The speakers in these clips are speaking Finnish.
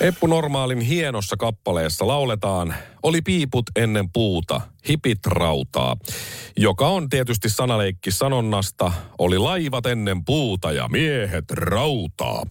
Eppu Normaalin hienossa kappaleessa lauletaan Oli piiput ennen puuta, hipit rautaa, joka on tietysti sanaleikki sanonnasta Oli laivat ennen puuta ja miehet rautaa.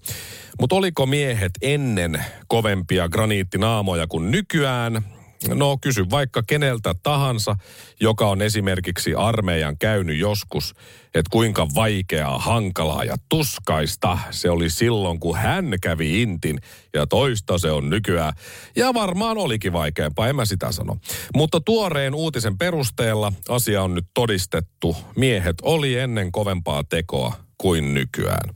Mutta oliko miehet ennen kovempia graniittinaamoja kuin nykyään? No kysy vaikka keneltä tahansa, joka on esimerkiksi armeijan käynyt joskus, että kuinka vaikeaa, hankalaa ja tuskaista se oli silloin, kun hän kävi intin ja toista se on nykyään. Ja varmaan olikin vaikeampaa, en mä sitä sano. Mutta tuoreen uutisen perusteella asia on nyt todistettu. Miehet oli ennen kovempaa tekoa kuin nykyään.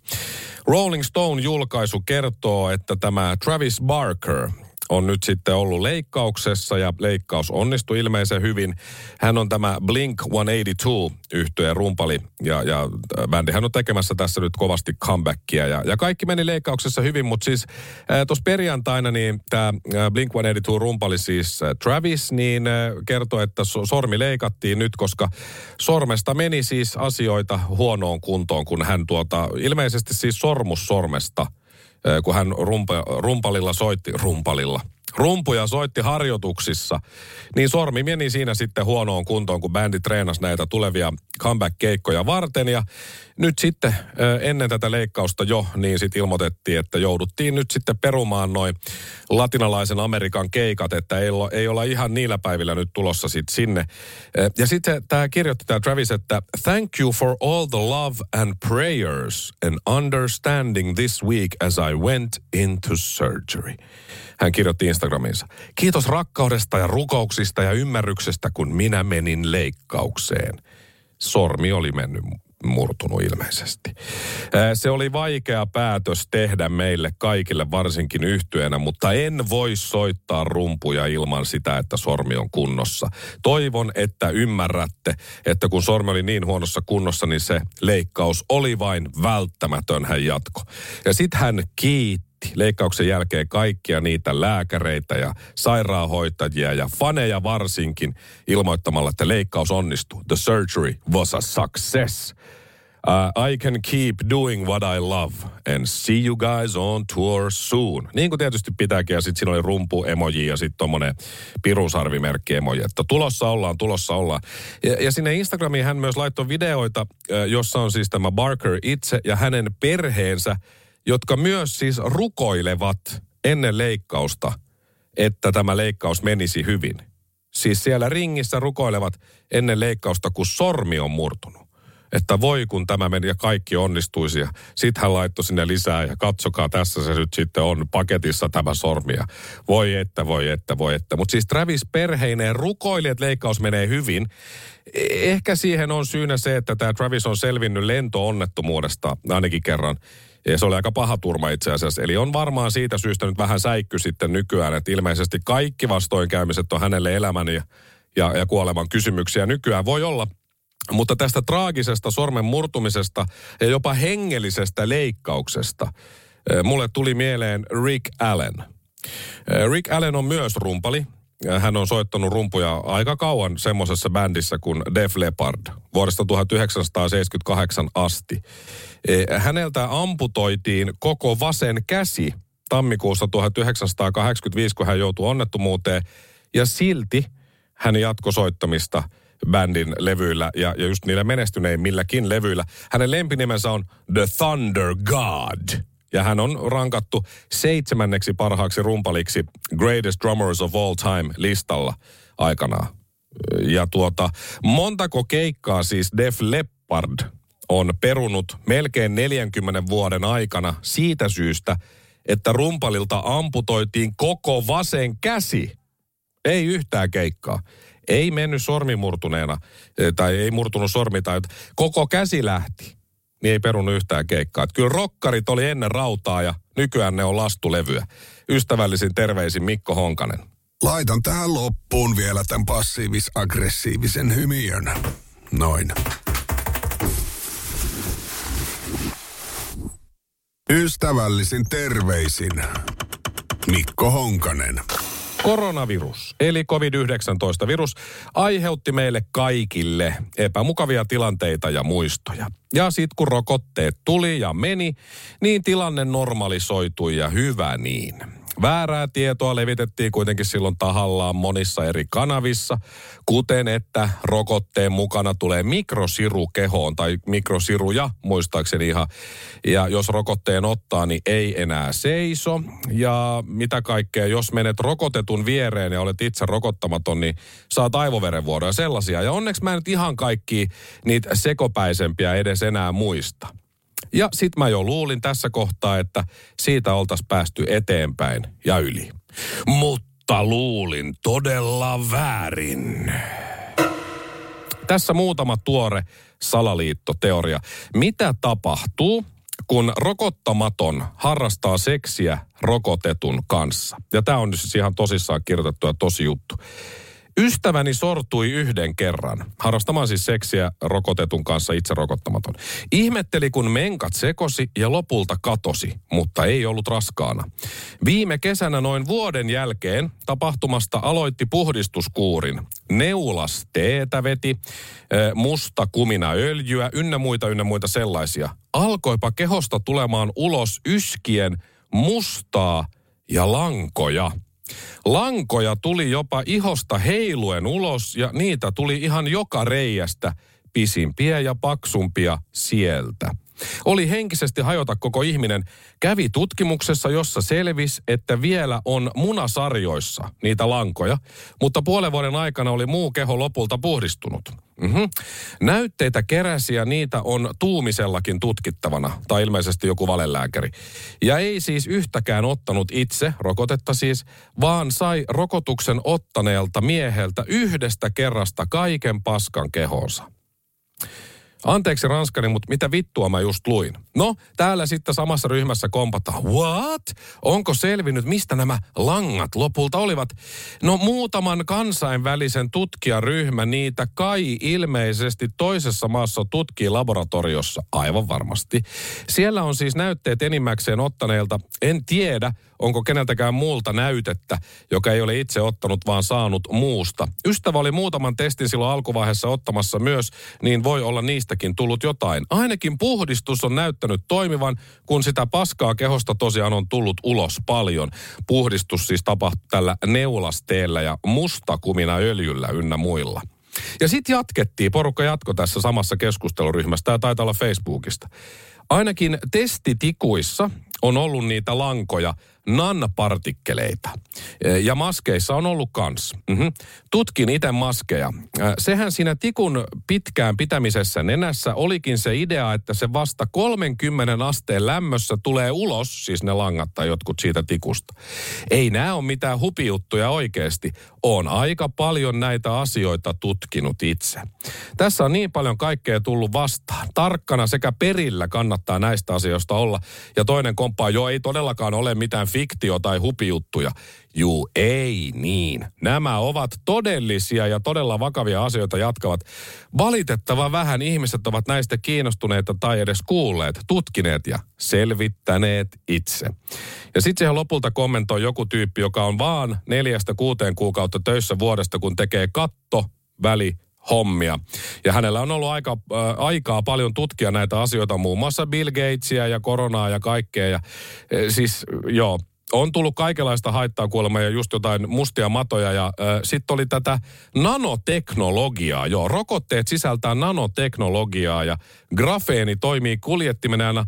Rolling Stone julkaisu kertoo, että tämä Travis Barker, on nyt sitten ollut leikkauksessa ja leikkaus onnistui ilmeisen hyvin. Hän on tämä Blink 182 yhtyeen rumpali ja, ja äh, bändihän on tekemässä tässä nyt kovasti comebackia ja, ja kaikki meni leikkauksessa hyvin, mutta siis äh, tuossa perjantaina niin tämä äh, Blink 182 rumpali siis äh, Travis niin äh, kertoi, että so, sormi leikattiin nyt, koska sormesta meni siis asioita huonoon kuntoon, kun hän tuota ilmeisesti siis sormus sormesta – kun hän rumpa, rumpalilla soitti, rumpalilla, rumpuja soitti harjoituksissa, niin sormi meni siinä sitten huonoon kuntoon, kun bändi treenasi näitä tulevia comeback-keikkoja varten. Ja nyt sitten ennen tätä leikkausta jo, niin sitten ilmoitettiin, että jouduttiin nyt sitten perumaan noin latinalaisen Amerikan keikat, että ei olla, ei olla ihan niillä päivillä nyt tulossa sitten sinne. Ja sitten tämä kirjoitti tämä Travis, että thank you for all the love and prayers and understanding this week as I went into surgery. Hän kirjoitti Instagramiinsa. Kiitos rakkaudesta ja rukouksista ja ymmärryksestä, kun minä menin leikkaukseen. Sormi oli mennyt murtunut ilmeisesti. Se oli vaikea päätös tehdä meille kaikille, varsinkin yhtyenä, mutta en voi soittaa rumpuja ilman sitä, että sormi on kunnossa. Toivon, että ymmärrätte, että kun sormi oli niin huonossa kunnossa, niin se leikkaus oli vain välttämätön, hän jatko. Ja sitten hän kiitti kiitti leikkauksen jälkeen kaikkia niitä lääkäreitä ja sairaanhoitajia ja faneja varsinkin ilmoittamalla, että leikkaus onnistuu. The surgery was a success. Uh, I can keep doing what I love and see you guys on tour soon. Niin kuin tietysti pitääkin, ja sitten siinä oli rumpu emoji ja sitten tommonen pirusarvimerkki emoji, että tulossa ollaan, tulossa ollaan. Ja, ja sinne Instagramiin hän myös laittoi videoita, jossa on siis tämä Barker itse ja hänen perheensä – jotka myös siis rukoilevat ennen leikkausta, että tämä leikkaus menisi hyvin. Siis siellä ringissä rukoilevat ennen leikkausta, kun sormi on murtunut. Että voi kun tämä meni ja kaikki onnistuisi. Ja sitten hän laittoi sinne lisää ja katsokaa tässä se nyt sitten on paketissa tämä sormi. Ja voi että, voi että, voi että. Mutta siis Travis perheineen rukoili, että leikkaus menee hyvin. Ehkä siihen on syynä se, että tämä Travis on selvinnyt lentoonnettomuudesta ainakin kerran ja se oli aika paha turma itse asiassa. Eli on varmaan siitä syystä nyt vähän säikky sitten nykyään, että ilmeisesti kaikki vastoinkäymiset on hänelle elämän ja, ja, ja kuoleman kysymyksiä nykyään. Voi olla, mutta tästä traagisesta sormen murtumisesta ja jopa hengellisestä leikkauksesta mulle tuli mieleen Rick Allen. Rick Allen on myös rumpali. Hän on soittanut rumpuja aika kauan semmoisessa bändissä kuin Def Leppard vuodesta 1978 asti. E, häneltä amputoitiin koko vasen käsi tammikuussa 1985, kun hän joutui onnettomuuteen. Ja silti hän jatkoi soittamista bändin levyillä ja, ja just niillä menestyneimmilläkin levyillä. Hänen lempinimensä on The Thunder God. Ja hän on rankattu seitsemänneksi parhaaksi rumpaliksi Greatest Drummers of All Time listalla aikanaan. Ja tuota, montako keikkaa siis Def Leppard on perunut melkein 40 vuoden aikana siitä syystä, että rumpalilta amputoitiin koko vasen käsi. Ei yhtään keikkaa. Ei mennyt sormi murtuneena, eh, tai ei murtunut sormi, tai koko käsi lähti. Niin ei perunut yhtään keikkaa. Et kyllä rokkarit oli ennen rautaa ja nykyään ne on lastulevyä. Ystävällisin terveisin Mikko Honkanen. laitan tähän loppuun vielä tämän passiivis-aggressiivisen hymiön. Noin. Ystävällisin terveisin Mikko Honkanen. Koronavirus, eli COVID-19-virus, aiheutti meille kaikille epämukavia tilanteita ja muistoja. Ja sitten kun rokotteet tuli ja meni, niin tilanne normalisoitui ja hyvä niin. Väärää tietoa levitettiin kuitenkin silloin tahallaan monissa eri kanavissa, kuten että rokotteen mukana tulee mikrosiru kehoon, tai mikrosiruja muistaakseni ihan. Ja jos rokotteen ottaa, niin ei enää seiso. Ja mitä kaikkea, jos menet rokotetun viereen ja olet itse rokottamaton, niin saat aivoverenvuoroja sellaisia. Ja onneksi mä en nyt ihan kaikki niitä sekopäisempiä edes enää muista. Ja sit mä jo luulin tässä kohtaa, että siitä oltaisiin päästy eteenpäin ja yli. Mutta luulin todella väärin. Tässä muutama tuore salaliittoteoria. Mitä tapahtuu, kun rokottamaton harrastaa seksiä rokotetun kanssa? Ja tämä on siis ihan tosissaan kirjoitettu ja tosi juttu. Ystäväni sortui yhden kerran, harrastamaan siis seksiä rokotetun kanssa itse rokottamaton. Ihmetteli, kun menkat sekosi ja lopulta katosi, mutta ei ollut raskaana. Viime kesänä noin vuoden jälkeen tapahtumasta aloitti puhdistuskuurin. Neulas teetä veti, musta kumina öljyä, ynnä muita, ynnä muita sellaisia. Alkoipa kehosta tulemaan ulos yskien mustaa ja lankoja. Lankoja tuli jopa ihosta heiluen ulos ja niitä tuli ihan joka reiästä, pisimpiä ja paksumpia sieltä. Oli henkisesti hajota koko ihminen. Kävi tutkimuksessa, jossa selvisi, että vielä on munasarjoissa niitä lankoja, mutta puolen vuoden aikana oli muu keho lopulta puhdistunut. Mm-hmm. Näytteitä keräsi ja niitä on tuumisellakin tutkittavana, tai ilmeisesti joku valelääkäri. Ja ei siis yhtäkään ottanut itse, rokotetta siis, vaan sai rokotuksen ottaneelta mieheltä yhdestä kerrasta kaiken paskan kehonsa. Anteeksi ranskani, mutta mitä vittua mä just luin? No, täällä sitten samassa ryhmässä kompataan. What? Onko selvinnyt, mistä nämä langat lopulta olivat? No muutaman kansainvälisen tutkijaryhmä niitä kai ilmeisesti toisessa maassa tutkii laboratoriossa. Aivan varmasti. Siellä on siis näytteet enimmäkseen ottaneelta. En tiedä, onko keneltäkään muulta näytettä, joka ei ole itse ottanut, vaan saanut muusta. Ystävä oli muutaman testin silloin alkuvaiheessa ottamassa myös, niin voi olla niistäkin tullut jotain. Ainakin puhdistus on näyttänyt toimivan, kun sitä paskaa kehosta tosiaan on tullut ulos paljon. Puhdistus siis tapahtui tällä neulasteellä ja mustakumina öljyllä ynnä muilla. Ja sitten jatkettiin, porukka jatko tässä samassa keskusteluryhmässä, tämä taitaa olla Facebookista. Ainakin testitikuissa on ollut niitä lankoja, nanopartikkeleita. Ja maskeissa on ollut kans. Mm-hmm. Tutkin itse maskeja. Sehän siinä tikun pitkään pitämisessä nenässä olikin se idea, että se vasta 30 asteen lämmössä tulee ulos, siis ne langat tai jotkut siitä tikusta. Ei nämä ole mitään hupijuttuja oikeasti. On aika paljon näitä asioita tutkinut itse. Tässä on niin paljon kaikkea tullut vastaan. Tarkkana sekä perillä kannattaa näistä asioista olla. Ja toinen komppaa, jo ei todellakaan ole mitään fiktio tai hupijuttuja. Juu, ei niin. Nämä ovat todellisia ja todella vakavia asioita jatkavat. Valitettava vähän ihmiset ovat näistä kiinnostuneita tai edes kuulleet, tutkineet ja selvittäneet itse. Ja sitten siihen lopulta kommentoi joku tyyppi, joka on vaan neljästä kuuteen kuukautta töissä vuodesta, kun tekee katto, väli, hommia. Ja hänellä on ollut aika, äh, aikaa paljon tutkia näitä asioita, muun muassa Bill Gatesia ja koronaa ja kaikkea. Ja, äh, siis joo, on tullut kaikenlaista haittaa kuulemma ja just jotain mustia matoja. Ja äh, sitten oli tätä nanoteknologiaa. Joo, rokotteet sisältää nanoteknologiaa ja grafeeni toimii kuljettimena äh,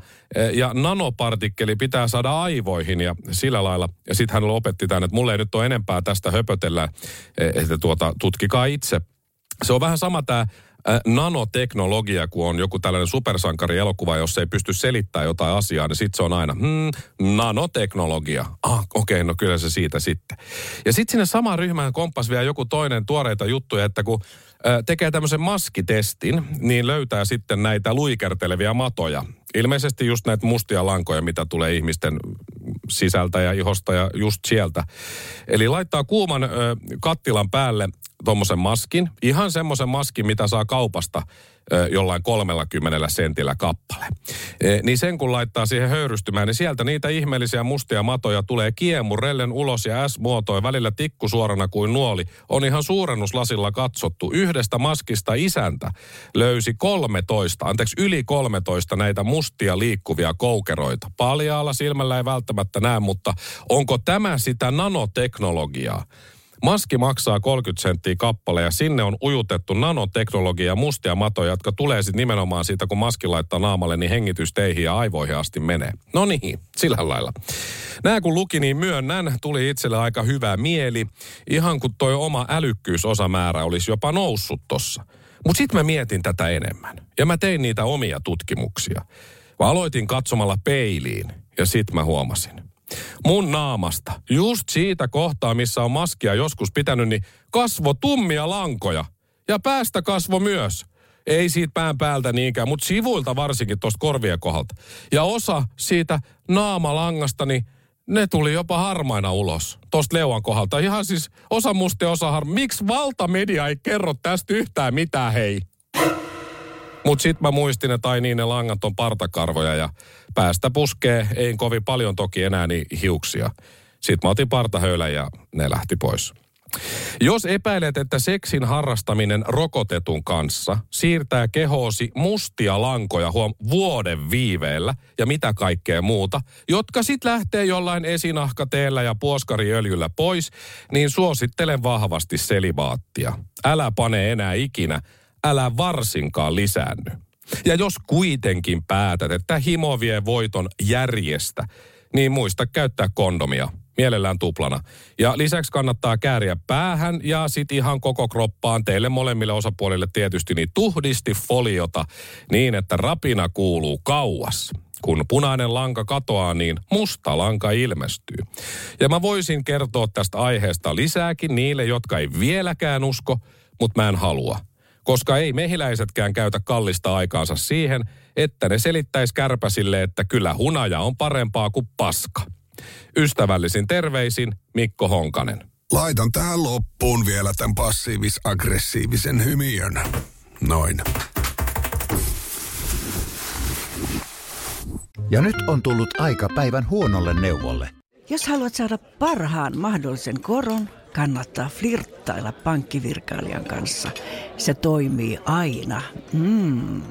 ja nanopartikkeli pitää saada aivoihin ja sillä lailla. Ja sitten hän opetti tämän, että mulle ei nyt ole enempää tästä höpötellä, että tuota, tutkikaa itse. Se on vähän sama tämä nanoteknologia, kun on joku tällainen supersankari-elokuva, jos ei pysty selittämään jotain asiaa, niin sitten se on aina, hmm, nanoteknologia. Ah, okei, okay, no kyllä se siitä sitten. Ja sitten sinne samaan ryhmään komppas vielä joku toinen tuoreita juttuja, että kun tekee tämmöisen maskitestin, niin löytää sitten näitä luikertelevia matoja. Ilmeisesti just näitä mustia lankoja, mitä tulee ihmisten sisältä ja ihosta ja just sieltä. Eli laittaa kuuman ö, kattilan päälle tuommoisen maskin, ihan semmoisen maskin, mitä saa kaupasta jollain 30 sentillä kappale. E, niin sen kun laittaa siihen höyrystymään, niin sieltä niitä ihmeellisiä mustia matoja tulee kiemurellen ulos ja S-muotoja välillä tikku suorana kuin nuoli. On ihan suurennuslasilla katsottu. Yhdestä maskista isäntä löysi 13, anteeksi yli 13 näitä mustia liikkuvia koukeroita. Paljaalla silmällä ei välttämättä näe, mutta onko tämä sitä nanoteknologiaa? Maski maksaa 30 senttiä kappale ja sinne on ujutettu nanoteknologia mustia matoja, jotka tulee sitten nimenomaan siitä, kun maski laittaa naamalle, niin hengitysteihin ja aivoihin asti menee. No niin, sillä lailla. Nää kun luki, niin myönnän, tuli itselle aika hyvä mieli. Ihan kun toi oma älykkyysosamäärä olisi jopa noussut tossa. Mutta sitten mä mietin tätä enemmän. Ja mä tein niitä omia tutkimuksia. Mä aloitin katsomalla peiliin ja sit mä huomasin mun naamasta, just siitä kohtaa, missä on maskia joskus pitänyt, niin kasvo tummia lankoja. Ja päästä kasvo myös. Ei siitä pään päältä niinkään, mutta sivuilta varsinkin tuosta korvien kohdalta. Ja osa siitä naamalangasta, niin ne tuli jopa harmaina ulos tuosta leuan kohdalta. Ihan siis osa mustia, osa harmaina. Miksi valtamedia ei kerro tästä yhtään mitään, hei? Mutta sitten mä muistin, että ai niin, ne langat on partakarvoja ja päästä puskee, ei kovin paljon toki enää niin hiuksia. Sitten mä otin partahöylän ja ne lähti pois. Jos epäilet, että seksin harrastaminen rokotetun kanssa siirtää kehoosi mustia lankoja huom vuoden viiveellä ja mitä kaikkea muuta, jotka sitten lähtee jollain esinahkateellä ja puoskariöljyllä pois, niin suosittelen vahvasti selibaattia. Älä pane enää ikinä älä varsinkaan lisäänny. Ja jos kuitenkin päätät, että himo vie voiton järjestä, niin muista käyttää kondomia, mielellään tuplana. Ja lisäksi kannattaa kääriä päähän ja sit ihan koko kroppaan teille molemmille osapuolille tietysti niin tuhdisti foliota niin, että rapina kuuluu kauas. Kun punainen lanka katoaa, niin musta lanka ilmestyy. Ja mä voisin kertoa tästä aiheesta lisääkin niille, jotka ei vieläkään usko, mutta mä en halua – koska ei mehiläisetkään käytä kallista aikaansa siihen, että ne selittäisi kärpäsille, että kyllä hunaja on parempaa kuin paska. Ystävällisin terveisin Mikko Honkanen. Laitan tähän loppuun vielä tämän passiivis-aggressiivisen hymiön. Noin. Ja nyt on tullut aika päivän huonolle neuvolle. Jos haluat saada parhaan mahdollisen koron, kannattaa flirttailla pankkivirkailijan kanssa. Se toimii aina. Mm.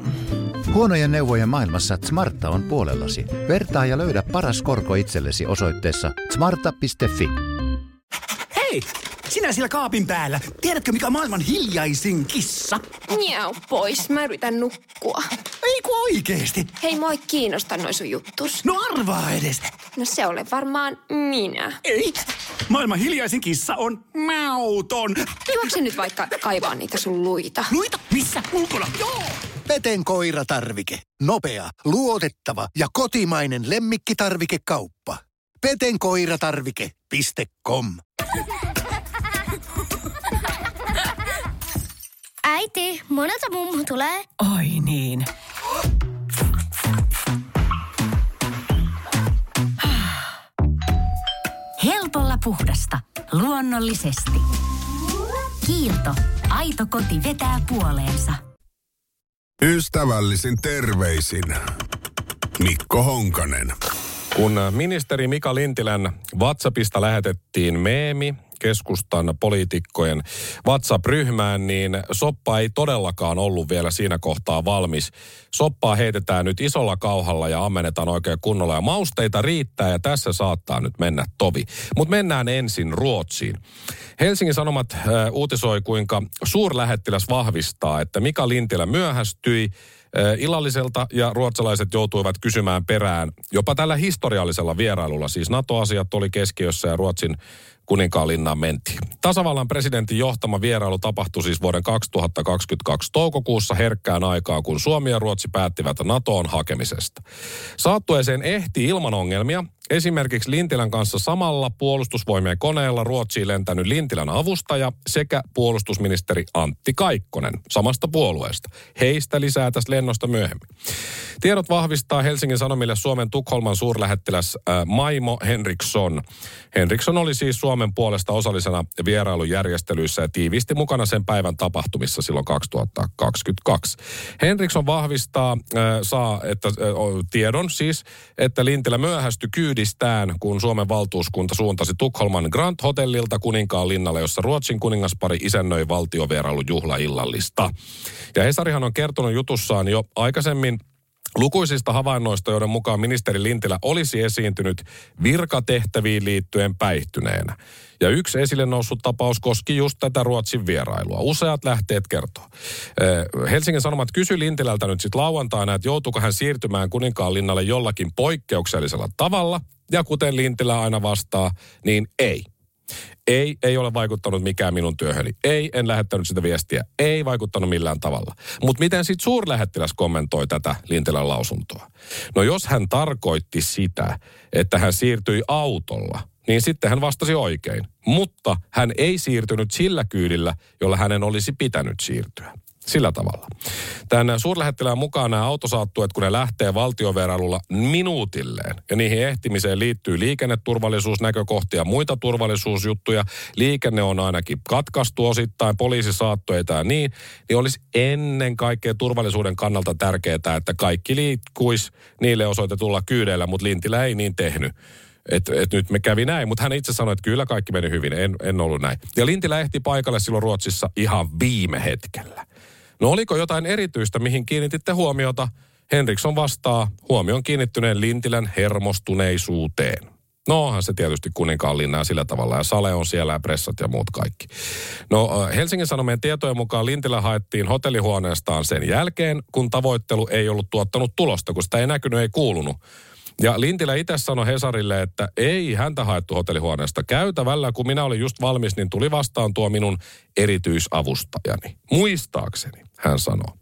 Huonojen neuvojen maailmassa Smarta on puolellasi. Vertaa ja löydä paras korko itsellesi osoitteessa smarta.fi. Hei! Sinä siellä kaapin päällä. Tiedätkö, mikä on maailman hiljaisin kissa? Miau pois, mä yritän nukkua. Ei ku oikeesti. Hei, moi kiinnosta noin sun juttus. No arvaa edes. No se ole varmaan minä. Ei. Maailman hiljaisin kissa on mauton. Juokse nyt vaikka kaivaa niitä sun luita. Luita? Missä? Ulkona? Joo! Peten koiratarvike. Nopea, luotettava ja kotimainen lemmikkitarvikekauppa. Petenkoiratarvike.com Äiti, monelta mummu tulee? Oi niin. Puhdasta. Luonnollisesti. Kiilto. Aito koti vetää puoleensa. Ystävällisin terveisin Mikko Honkanen. Kun ministeri Mika Lintilän WhatsAppista lähetettiin meemi, keskustan poliitikkojen WhatsApp-ryhmään, niin soppa ei todellakaan ollut vielä siinä kohtaa valmis. Soppaa heitetään nyt isolla kauhalla ja ammennetaan oikein kunnolla ja mausteita riittää ja tässä saattaa nyt mennä tovi. Mutta mennään ensin Ruotsiin. Helsingin Sanomat äh, uutisoi, kuinka suurlähettiläs vahvistaa, että Mika Lintilä myöhästyi illalliselta ja ruotsalaiset joutuivat kysymään perään jopa tällä historiallisella vierailulla. Siis NATO-asiat oli keskiössä ja Ruotsin kuninkaallinnaan mentiin. Tasavallan presidentin johtama vierailu tapahtui siis vuoden 2022 toukokuussa herkkään aikaa, kun Suomi ja Ruotsi päättivät NATOon hakemisesta. Saattueeseen ehti ilman ongelmia. Esimerkiksi Lintilän kanssa samalla puolustusvoimien koneella Ruotsiin lentänyt Lintilän avustaja sekä puolustusministeri Antti Kaikkonen samasta puolueesta. Heistä lisää tässä lennosta myöhemmin. Tiedot vahvistaa Helsingin Sanomille Suomen Tukholman suurlähettiläs äh, Maimo Henriksson. Henriksson oli siis Suomen puolesta osallisena vierailujärjestelyissä ja tiivisti mukana sen päivän tapahtumissa silloin 2022. Henriksson vahvistaa, äh, saa että, äh, tiedon siis, että Lintilä myöhästyi kyydistään, kun Suomen valtuuskunta suuntasi Tukholman Grand Hotellilta kuninkaan linnalle, jossa Ruotsin kuningaspari isännöi valtiovierailu juhlaillallista. Ja Hesarihan on kertonut jutussaan jo aikaisemmin Lukuisista havainnoista, joiden mukaan ministeri Lintilä olisi esiintynyt virkatehtäviin liittyen päihtyneenä. Ja yksi esille noussut tapaus koski just tätä Ruotsin vierailua. Useat lähteet kertoo. Helsingin Sanomat kysyi Lintilältä nyt sitten lauantaina, että joutuuko hän siirtymään kuninkaan linnalle jollakin poikkeuksellisella tavalla. Ja kuten Lintilä aina vastaa, niin ei. Ei, ei ole vaikuttanut mikään minun työhöni. Ei, en lähettänyt sitä viestiä. Ei vaikuttanut millään tavalla. Mutta miten sitten suurlähettiläs kommentoi tätä Lintilän lausuntoa? No jos hän tarkoitti sitä, että hän siirtyi autolla, niin sitten hän vastasi oikein. Mutta hän ei siirtynyt sillä kyydillä, jolla hänen olisi pitänyt siirtyä. Sillä tavalla. Tämän suurlähettilään mukaan nämä autosaattuet, kun ne lähtee valtiovierailulla minuutilleen, ja niihin ehtimiseen liittyy liikenneturvallisuusnäkökohtia ja muita turvallisuusjuttuja, liikenne on ainakin katkaistu osittain, poliisi saattoi ja niin, niin olisi ennen kaikkea turvallisuuden kannalta tärkeää, että kaikki liikkuisi niille osoitetulla kyydeillä, mutta Lintilä ei niin tehnyt että et nyt me kävi näin, mutta hän itse sanoi, että kyllä kaikki meni hyvin, en, en ollut näin. Ja Lintilä ehti paikalle silloin Ruotsissa ihan viime hetkellä. No oliko jotain erityistä, mihin kiinnititte huomiota? Henriksson vastaa huomion kiinnittyneen Lintilän hermostuneisuuteen. No onhan se tietysti kuninkaan linnaa sillä tavalla ja Sale on siellä ja pressat ja muut kaikki. No Helsingin Sanomien tietojen mukaan Lintilä haettiin hotellihuoneestaan sen jälkeen, kun tavoittelu ei ollut tuottanut tulosta, kun sitä ei näkynyt, ei kuulunut. Ja Lintilä itse sanoi Hesarille, että ei häntä haettu hotellihuoneesta. Käytävällä, kun minä olin just valmis, niin tuli vastaan tuo minun erityisavustajani. Muistaakseni, hän sanoo.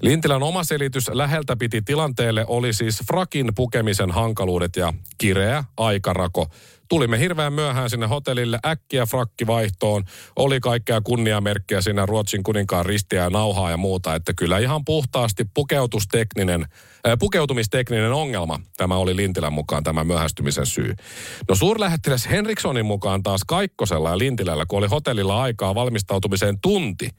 Lintilän oma selitys läheltä piti tilanteelle oli siis frakin pukemisen hankaluudet ja kireä aikarako Tulimme hirveän myöhään sinne hotellille, äkkiä frakkivaihtoon. Oli kaikkea kunniamerkkiä siinä Ruotsin kuninkaan ristiä ja nauhaa ja muuta. Että kyllä ihan puhtaasti pukeutustekninen, äh, pukeutumistekninen ongelma tämä oli Lintilän mukaan tämä myöhästymisen syy. No suurlähettiläs Henrikssonin mukaan taas Kaikkosella ja Lintilällä, kun oli hotellilla aikaa valmistautumiseen tunti,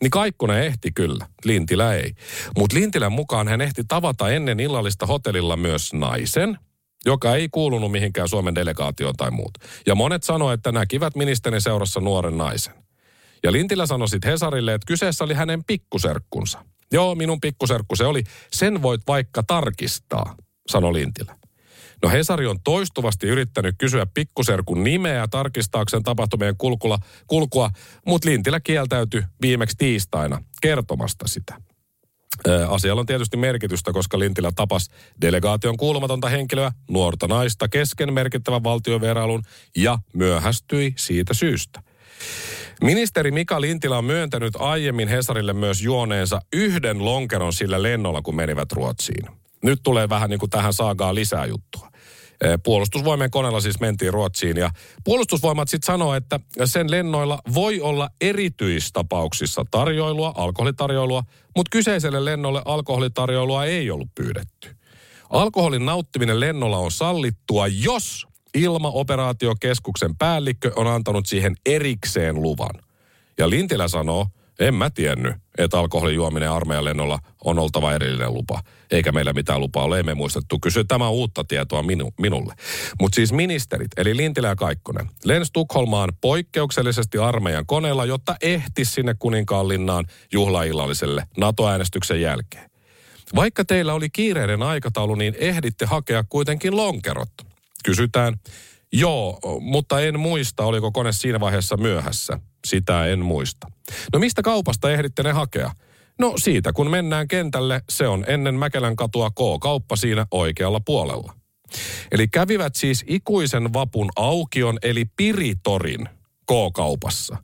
niin Kaikkonen ehti kyllä, Lintilä ei. Mutta Lintilän mukaan hän ehti tavata ennen illallista hotellilla myös naisen – joka ei kuulunut mihinkään Suomen delegaatioon tai muut. Ja monet sanoivat, että näkivät ministerin seurassa nuoren naisen. Ja Lintilä sanoi sitten Hesarille, että kyseessä oli hänen pikkuserkkunsa. Joo, minun pikkuserkku se oli. Sen voit vaikka tarkistaa, sanoi Lintilä. No Hesari on toistuvasti yrittänyt kysyä pikkuserkun nimeä tarkistaakseen tapahtumien kulkula, kulkua, mutta Lintilä kieltäytyi viimeksi tiistaina kertomasta sitä. Asialla on tietysti merkitystä, koska Lintilä tapas delegaation kuulumatonta henkilöä, nuorta naista kesken merkittävän valtiovierailun ja myöhästyi siitä syystä. Ministeri Mika Lintilä on myöntänyt aiemmin Hesarille myös juoneensa yhden lonkeron sillä lennolla, kun menivät Ruotsiin. Nyt tulee vähän niin kuin tähän saagaan lisää juttua. Puolustusvoimien koneella siis mentiin Ruotsiin ja puolustusvoimat sitten sanoo, että sen lennoilla voi olla erityistapauksissa tarjoilua, alkoholitarjoilua, mutta kyseiselle lennolle alkoholitarjoilua ei ollut pyydetty. Alkoholin nauttiminen lennolla on sallittua, jos ilmaoperaatiokeskuksen päällikkö on antanut siihen erikseen luvan. Ja Lintilä sanoo, en mä tiennyt, että alkoholijuominen armeijan lennolla on oltava erillinen lupa. Eikä meillä mitään lupaa ole, emme muistettu. Kysy tämä uutta tietoa minu, minulle. Mutta siis ministerit, eli Lintilä ja Kaikkonen, lens Tukholmaan poikkeuksellisesti armeijan koneella, jotta ehti sinne kuninkaanlinnaan juhlaillalliselle NATO-äänestyksen jälkeen. Vaikka teillä oli kiireinen aikataulu, niin ehditte hakea kuitenkin lonkerot. Kysytään, joo, mutta en muista, oliko kone siinä vaiheessa myöhässä. Sitä en muista. No mistä kaupasta ehditte ne hakea? No siitä, kun mennään kentälle, se on ennen Mäkelän katua K-kauppa siinä oikealla puolella. Eli kävivät siis ikuisen vapun aukion eli Piritorin K-kaupassa.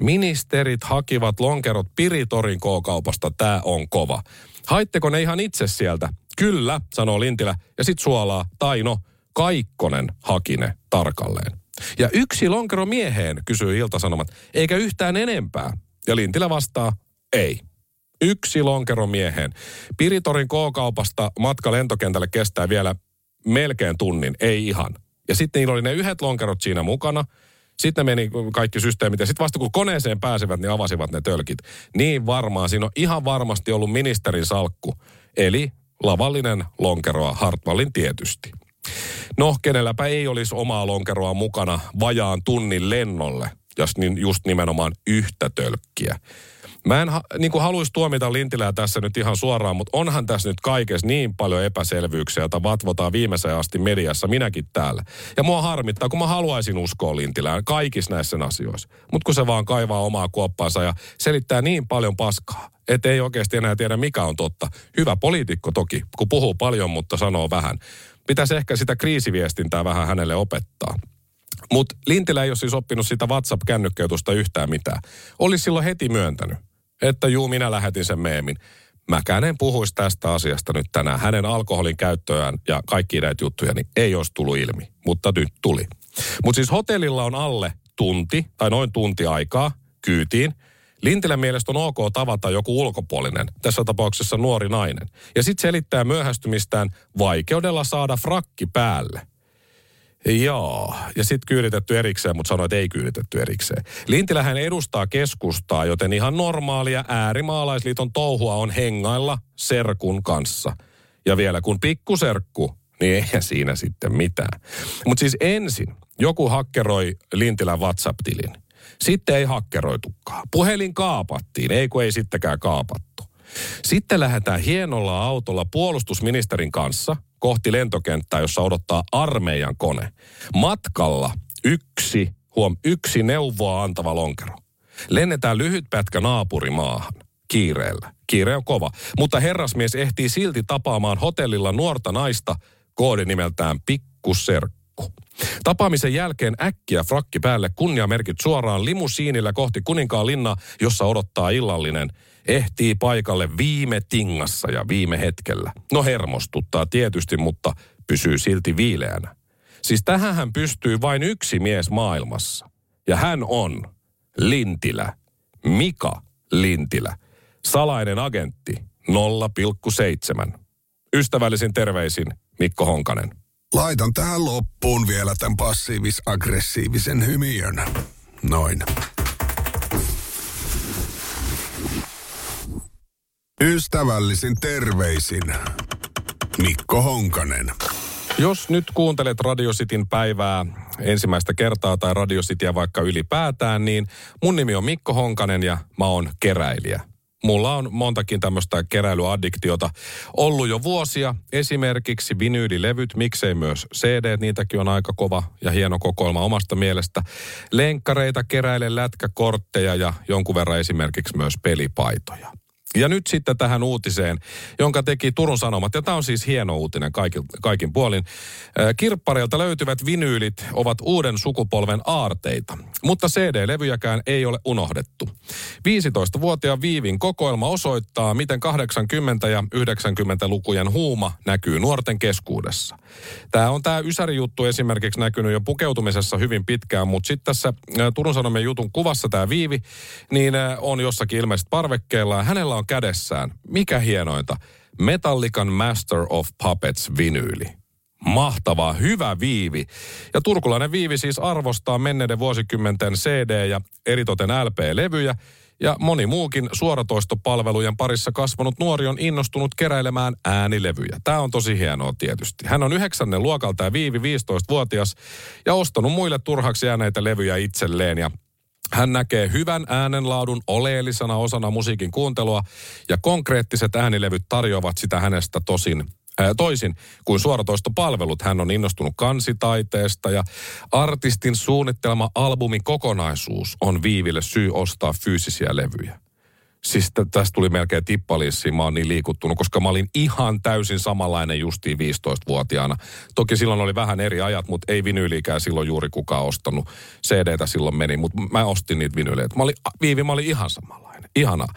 Ministerit hakivat lonkerot Piritorin K-kaupasta, tämä on kova. Haitteko ne ihan itse sieltä? Kyllä, sanoo Lintilä, ja sit suolaa, tai no, Kaikkonen hakine tarkalleen. Ja yksi lonkero mieheen, kysyy Iltasanomat, eikä yhtään enempää. Ja Lintilä vastaa, ei. Yksi lonkero mieheen. Piritorin K-kaupasta matka lentokentälle kestää vielä melkein tunnin, ei ihan. Ja sitten niillä oli ne yhdet lonkerot siinä mukana. Sitten meni kaikki systeemit ja sitten vasta kun koneeseen pääsevät, niin avasivat ne tölkit. Niin varmaan, siinä on ihan varmasti ollut ministerin salkku. Eli lavallinen lonkeroa Hartwallin tietysti. No, kenelläpä ei olisi omaa lonkeroa mukana vajaan tunnin lennolle, jos niin just nimenomaan yhtä tölkkiä. Mä en ha, niin kuin haluaisi tuomita Lintilää tässä nyt ihan suoraan, mutta onhan tässä nyt kaikessa niin paljon epäselvyyksiä, joita vatvotaan viimeiseen asti mediassa, minäkin täällä. Ja mua harmittaa, kun mä haluaisin uskoa Lintilään kaikissa näissä asioissa. Mutta kun se vaan kaivaa omaa kuoppaansa ja selittää niin paljon paskaa, että ei oikeasti enää tiedä mikä on totta. Hyvä poliitikko toki, kun puhuu paljon, mutta sanoo vähän. Pitäisi ehkä sitä kriisiviestintää vähän hänelle opettaa. Mutta Lintilä ei ole siis oppinut sitä WhatsApp-kännykkeytusta yhtään mitään. Olisi silloin heti myöntänyt että juu, minä lähetin sen meemin. Mäkään en puhuisi tästä asiasta nyt tänään. Hänen alkoholin käyttöään ja kaikki näitä juttuja niin ei olisi tullut ilmi, mutta nyt tuli. Mutta siis hotellilla on alle tunti tai noin tunti aikaa kyytiin. Lintilän mielestä on ok tavata joku ulkopuolinen, tässä tapauksessa nuori nainen. Ja sitten selittää myöhästymistään vaikeudella saada frakki päälle – Joo, ja sitten kyyditetty erikseen, mutta sanoi, että ei kyyditetty erikseen. Lintilähän edustaa keskustaa, joten ihan normaalia äärimaalaisliiton touhua on hengailla serkun kanssa. Ja vielä kun pikkuserkku, niin eihän siinä sitten mitään. Mutta siis ensin joku hakkeroi Lintilän WhatsApp-tilin. Sitten ei hakkeroitukaan. Puhelin kaapattiin, ei kun ei sittenkään kaapattu. Sitten lähdetään hienolla autolla puolustusministerin kanssa kohti lentokenttää, jossa odottaa armeijan kone. Matkalla yksi, huom, yksi neuvoa antava lonkero. Lennetään lyhyt pätkä naapurimaahan kiireellä. Kiire on kova. Mutta herrasmies ehtii silti tapaamaan hotellilla nuorta naista koodinimeltään Pikkuserkku. Tapaamisen jälkeen äkkiä frakki päälle kunniamerkit suoraan limusiinillä kohti kuninkaan linna, jossa odottaa illallinen – ehtii paikalle viime tingassa ja viime hetkellä. No hermostuttaa tietysti, mutta pysyy silti viileänä. Siis tähän pystyy vain yksi mies maailmassa. Ja hän on Lintilä. Mika Lintilä. Salainen agentti 0,7. Ystävällisin terveisin Mikko Honkanen. Laitan tähän loppuun vielä tämän passiivis-aggressiivisen hymiön. Noin. Ystävällisin terveisin Mikko Honkanen. Jos nyt kuuntelet Radio Cityn päivää ensimmäistä kertaa tai Radio Cityä vaikka ylipäätään, niin mun nimi on Mikko Honkanen ja mä oon keräilijä. Mulla on montakin tämmöistä keräilyaddiktiota ollut jo vuosia. Esimerkiksi vinyylilevyt, miksei myös CD, niitäkin on aika kova ja hieno kokoelma omasta mielestä. Lenkkareita, keräilen lätkäkortteja ja jonkun verran esimerkiksi myös pelipaitoja. Ja nyt sitten tähän uutiseen, jonka teki Turun Sanomat. Ja tämä on siis hieno uutinen kaikin, kaikin puolin. Kirppareilta löytyvät vinyylit ovat uuden sukupolven aarteita, mutta CD-levyjäkään ei ole unohdettu. 15-vuotiaan Viivin kokoelma osoittaa, miten 80- ja 90-lukujen huuma näkyy nuorten keskuudessa. Tämä on tämä Ysäri-juttu esimerkiksi näkynyt jo pukeutumisessa hyvin pitkään, mutta sitten tässä Turun Sanomien jutun kuvassa tämä Viivi, niin on jossakin ilmeisesti parvekkeella. Hänellä on kädessään, mikä hienointa, Metallican Master of Puppets vinyyli. Mahtava, hyvä viivi. Ja turkulainen viivi siis arvostaa menneiden vuosikymmenten CD- ja eritoten LP-levyjä. Ja moni muukin suoratoistopalvelujen parissa kasvanut nuori on innostunut keräilemään äänilevyjä. Tämä on tosi hienoa tietysti. Hän on yhdeksännen luokalta ja Viivi 15-vuotias ja ostanut muille turhaksi jääneitä levyjä itselleen. Ja hän näkee hyvän äänenlaadun oleellisena osana musiikin kuuntelua ja konkreettiset äänilevyt tarjoavat sitä hänestä tosin toisin kuin suoratoistopalvelut. Hän on innostunut kansitaiteesta ja artistin suunnittelema albumin kokonaisuus on Viiville syy ostaa fyysisiä levyjä. Siis tästä tuli melkein tippalissiin, mä oon niin liikuttunut, koska mä olin ihan täysin samanlainen justiin 15-vuotiaana. Toki silloin oli vähän eri ajat, mutta ei vinyyliikään silloin juuri kukaan ostanut. CD-tä silloin meni, mutta mä ostin niitä vinyyleitä. Mä olin, Viivi, mä olin ihan samanlainen. Ihanaa.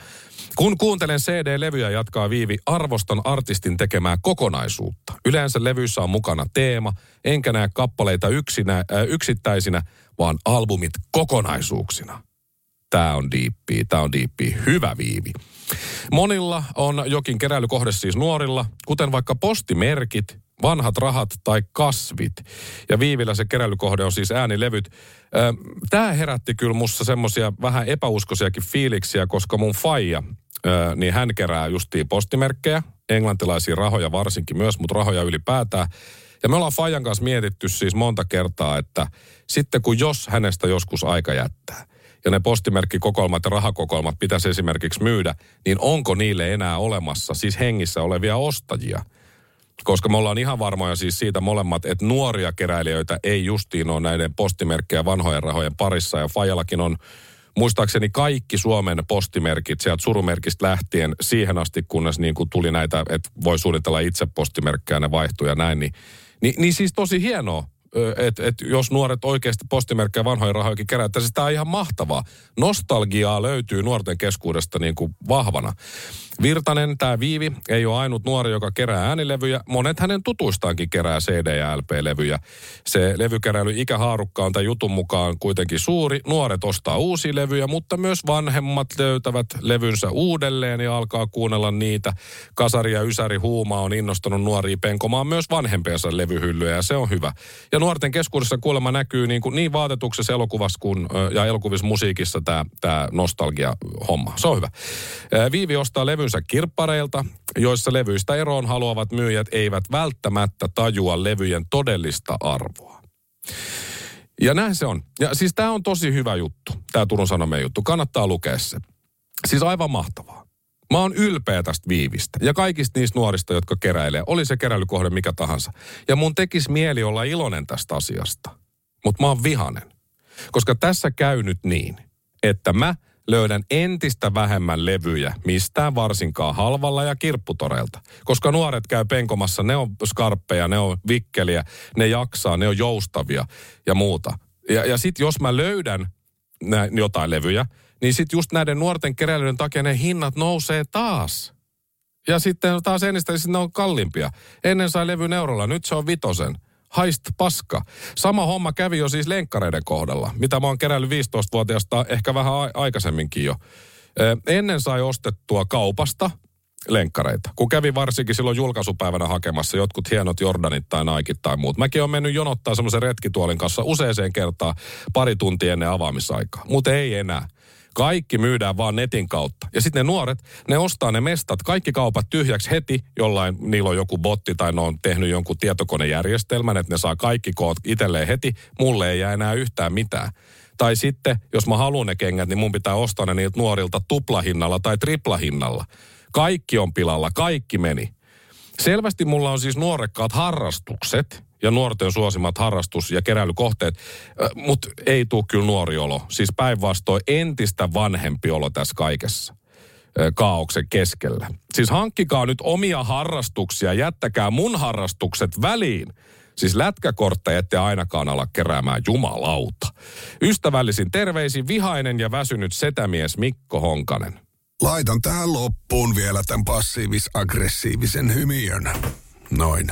Kun kuuntelen CD-levyjä, jatkaa Viivi, arvostan artistin tekemää kokonaisuutta. Yleensä levyissä on mukana teema, enkä näe kappaleita yksinä, äh, yksittäisinä, vaan albumit kokonaisuuksina. Tää on diippi, tää on diippi. Hyvä viivi. Monilla on jokin keräilykohde siis nuorilla, kuten vaikka postimerkit, vanhat rahat tai kasvit. Ja Viivillä se keräilykohde on siis äänilevyt. Tämä herätti kyllä mussa semmosia vähän epäuskoisiakin fiiliksiä, koska mun faija, niin hän kerää justiin postimerkkejä, englantilaisia rahoja varsinkin myös, mutta rahoja ylipäätään. Ja me ollaan Fajan kanssa mietitty siis monta kertaa, että sitten kun jos hänestä joskus aika jättää, ja ne postimerkkikokoelmat ja rahakokoelmat pitäisi esimerkiksi myydä, niin onko niille enää olemassa siis hengissä olevia ostajia? Koska me ollaan ihan varmoja siis siitä molemmat, että nuoria keräilijöitä ei justiin ole näiden postimerkkejä vanhojen rahojen parissa. Ja Fajallakin on muistaakseni kaikki Suomen postimerkit sieltä surumerkistä lähtien siihen asti, kunnes niin kuin tuli näitä, että voi suunnitella itse postimerkkejä, ne vaihtuu ja näin, niin, niin, niin siis tosi hienoa että et jos nuoret oikeasti postimerkkejä vanhoja rahojakin kerättäisiin, sitä on ihan mahtavaa. Nostalgiaa löytyy nuorten keskuudesta niin kuin vahvana. Virtanen, tämä Viivi, ei ole ainut nuori, joka kerää äänilevyjä. Monet hänen tutuistaankin kerää CD- ja LP-levyjä. Se levykeräily ikähaarukka on tämän jutun mukaan kuitenkin suuri. Nuoret ostaa uusia levyjä, mutta myös vanhemmat löytävät levynsä uudelleen ja alkaa kuunnella niitä. Kasari ja Ysäri Huuma on innostanut nuoria penkomaan myös vanhempiensa levyhyllyjä ja se on hyvä. Ja nuorten keskuudessa kuulemma näkyy niin, kuin niin vaatetuksessa elokuvassa kuin, ja elokuvissa musiikissa tämä, tämä nostalgia-homma. Se on hyvä. Viivi ostaa levyn levynsä kirppareilta, joissa levyistä eroon haluavat myyjät eivät välttämättä tajua levyjen todellista arvoa. Ja näin se on. Ja siis tämä on tosi hyvä juttu, tämä Turun Sanomien juttu. Kannattaa lukea se. Siis aivan mahtavaa. Mä oon ylpeä tästä viivistä ja kaikista niistä nuorista, jotka keräilee. Oli se keräilykohde mikä tahansa. Ja mun tekis mieli olla iloinen tästä asiasta. Mutta mä oon vihanen. Koska tässä käy nyt niin, että mä – löydän entistä vähemmän levyjä mistään varsinkaan halvalla ja kirpputoreilta. Koska nuoret käy penkomassa, ne on skarppeja, ne on vikkeliä, ne jaksaa, ne on joustavia ja muuta. Ja, ja sitten jos mä löydän nä, jotain levyjä, niin sitten just näiden nuorten keräilyiden takia ne hinnat nousee taas. Ja sitten taas ennistä ne on kalliimpia. Ennen sai levyn eurolla, nyt se on vitosen haist paska. Sama homma kävi jo siis lenkkareiden kohdalla, mitä mä oon keräillyt 15-vuotiaasta ehkä vähän aikaisemminkin jo. Ennen sai ostettua kaupasta lenkkareita. Kun kävi varsinkin silloin julkaisupäivänä hakemassa jotkut hienot Jordanit tai Nike tai muut. Mäkin on mennyt jonottaa semmoisen retkituolin kanssa useaseen kertaan pari tuntia ennen avaamisaikaa. Mutta ei enää. Kaikki myydään vaan netin kautta. Ja sitten ne nuoret, ne ostaa ne mestat, kaikki kaupat tyhjäksi heti, jollain niillä on joku botti tai ne on tehnyt jonkun tietokonejärjestelmän, että ne saa kaikki koot itselleen heti. Mulle ei jää enää yhtään mitään. Tai sitten, jos mä haluan ne kengät, niin mun pitää ostaa ne niiltä nuorilta tuplahinnalla tai triplahinnalla. Kaikki on pilalla, kaikki meni. Selvästi mulla on siis nuorekkaat harrastukset, ja nuorten suosimat harrastus- ja keräilykohteet, mutta ei tule kyllä nuori olo. Siis päinvastoin entistä vanhempi olo tässä kaikessa kaauksen keskellä. Siis hankkikaa nyt omia harrastuksia, jättäkää mun harrastukset väliin. Siis lätkäkortteja ette ainakaan ala keräämään jumalauta. Ystävällisin terveisin vihainen ja väsynyt setämies Mikko Honkanen. Laitan tähän loppuun vielä tämän passiivis-aggressiivisen hymiön. Noin.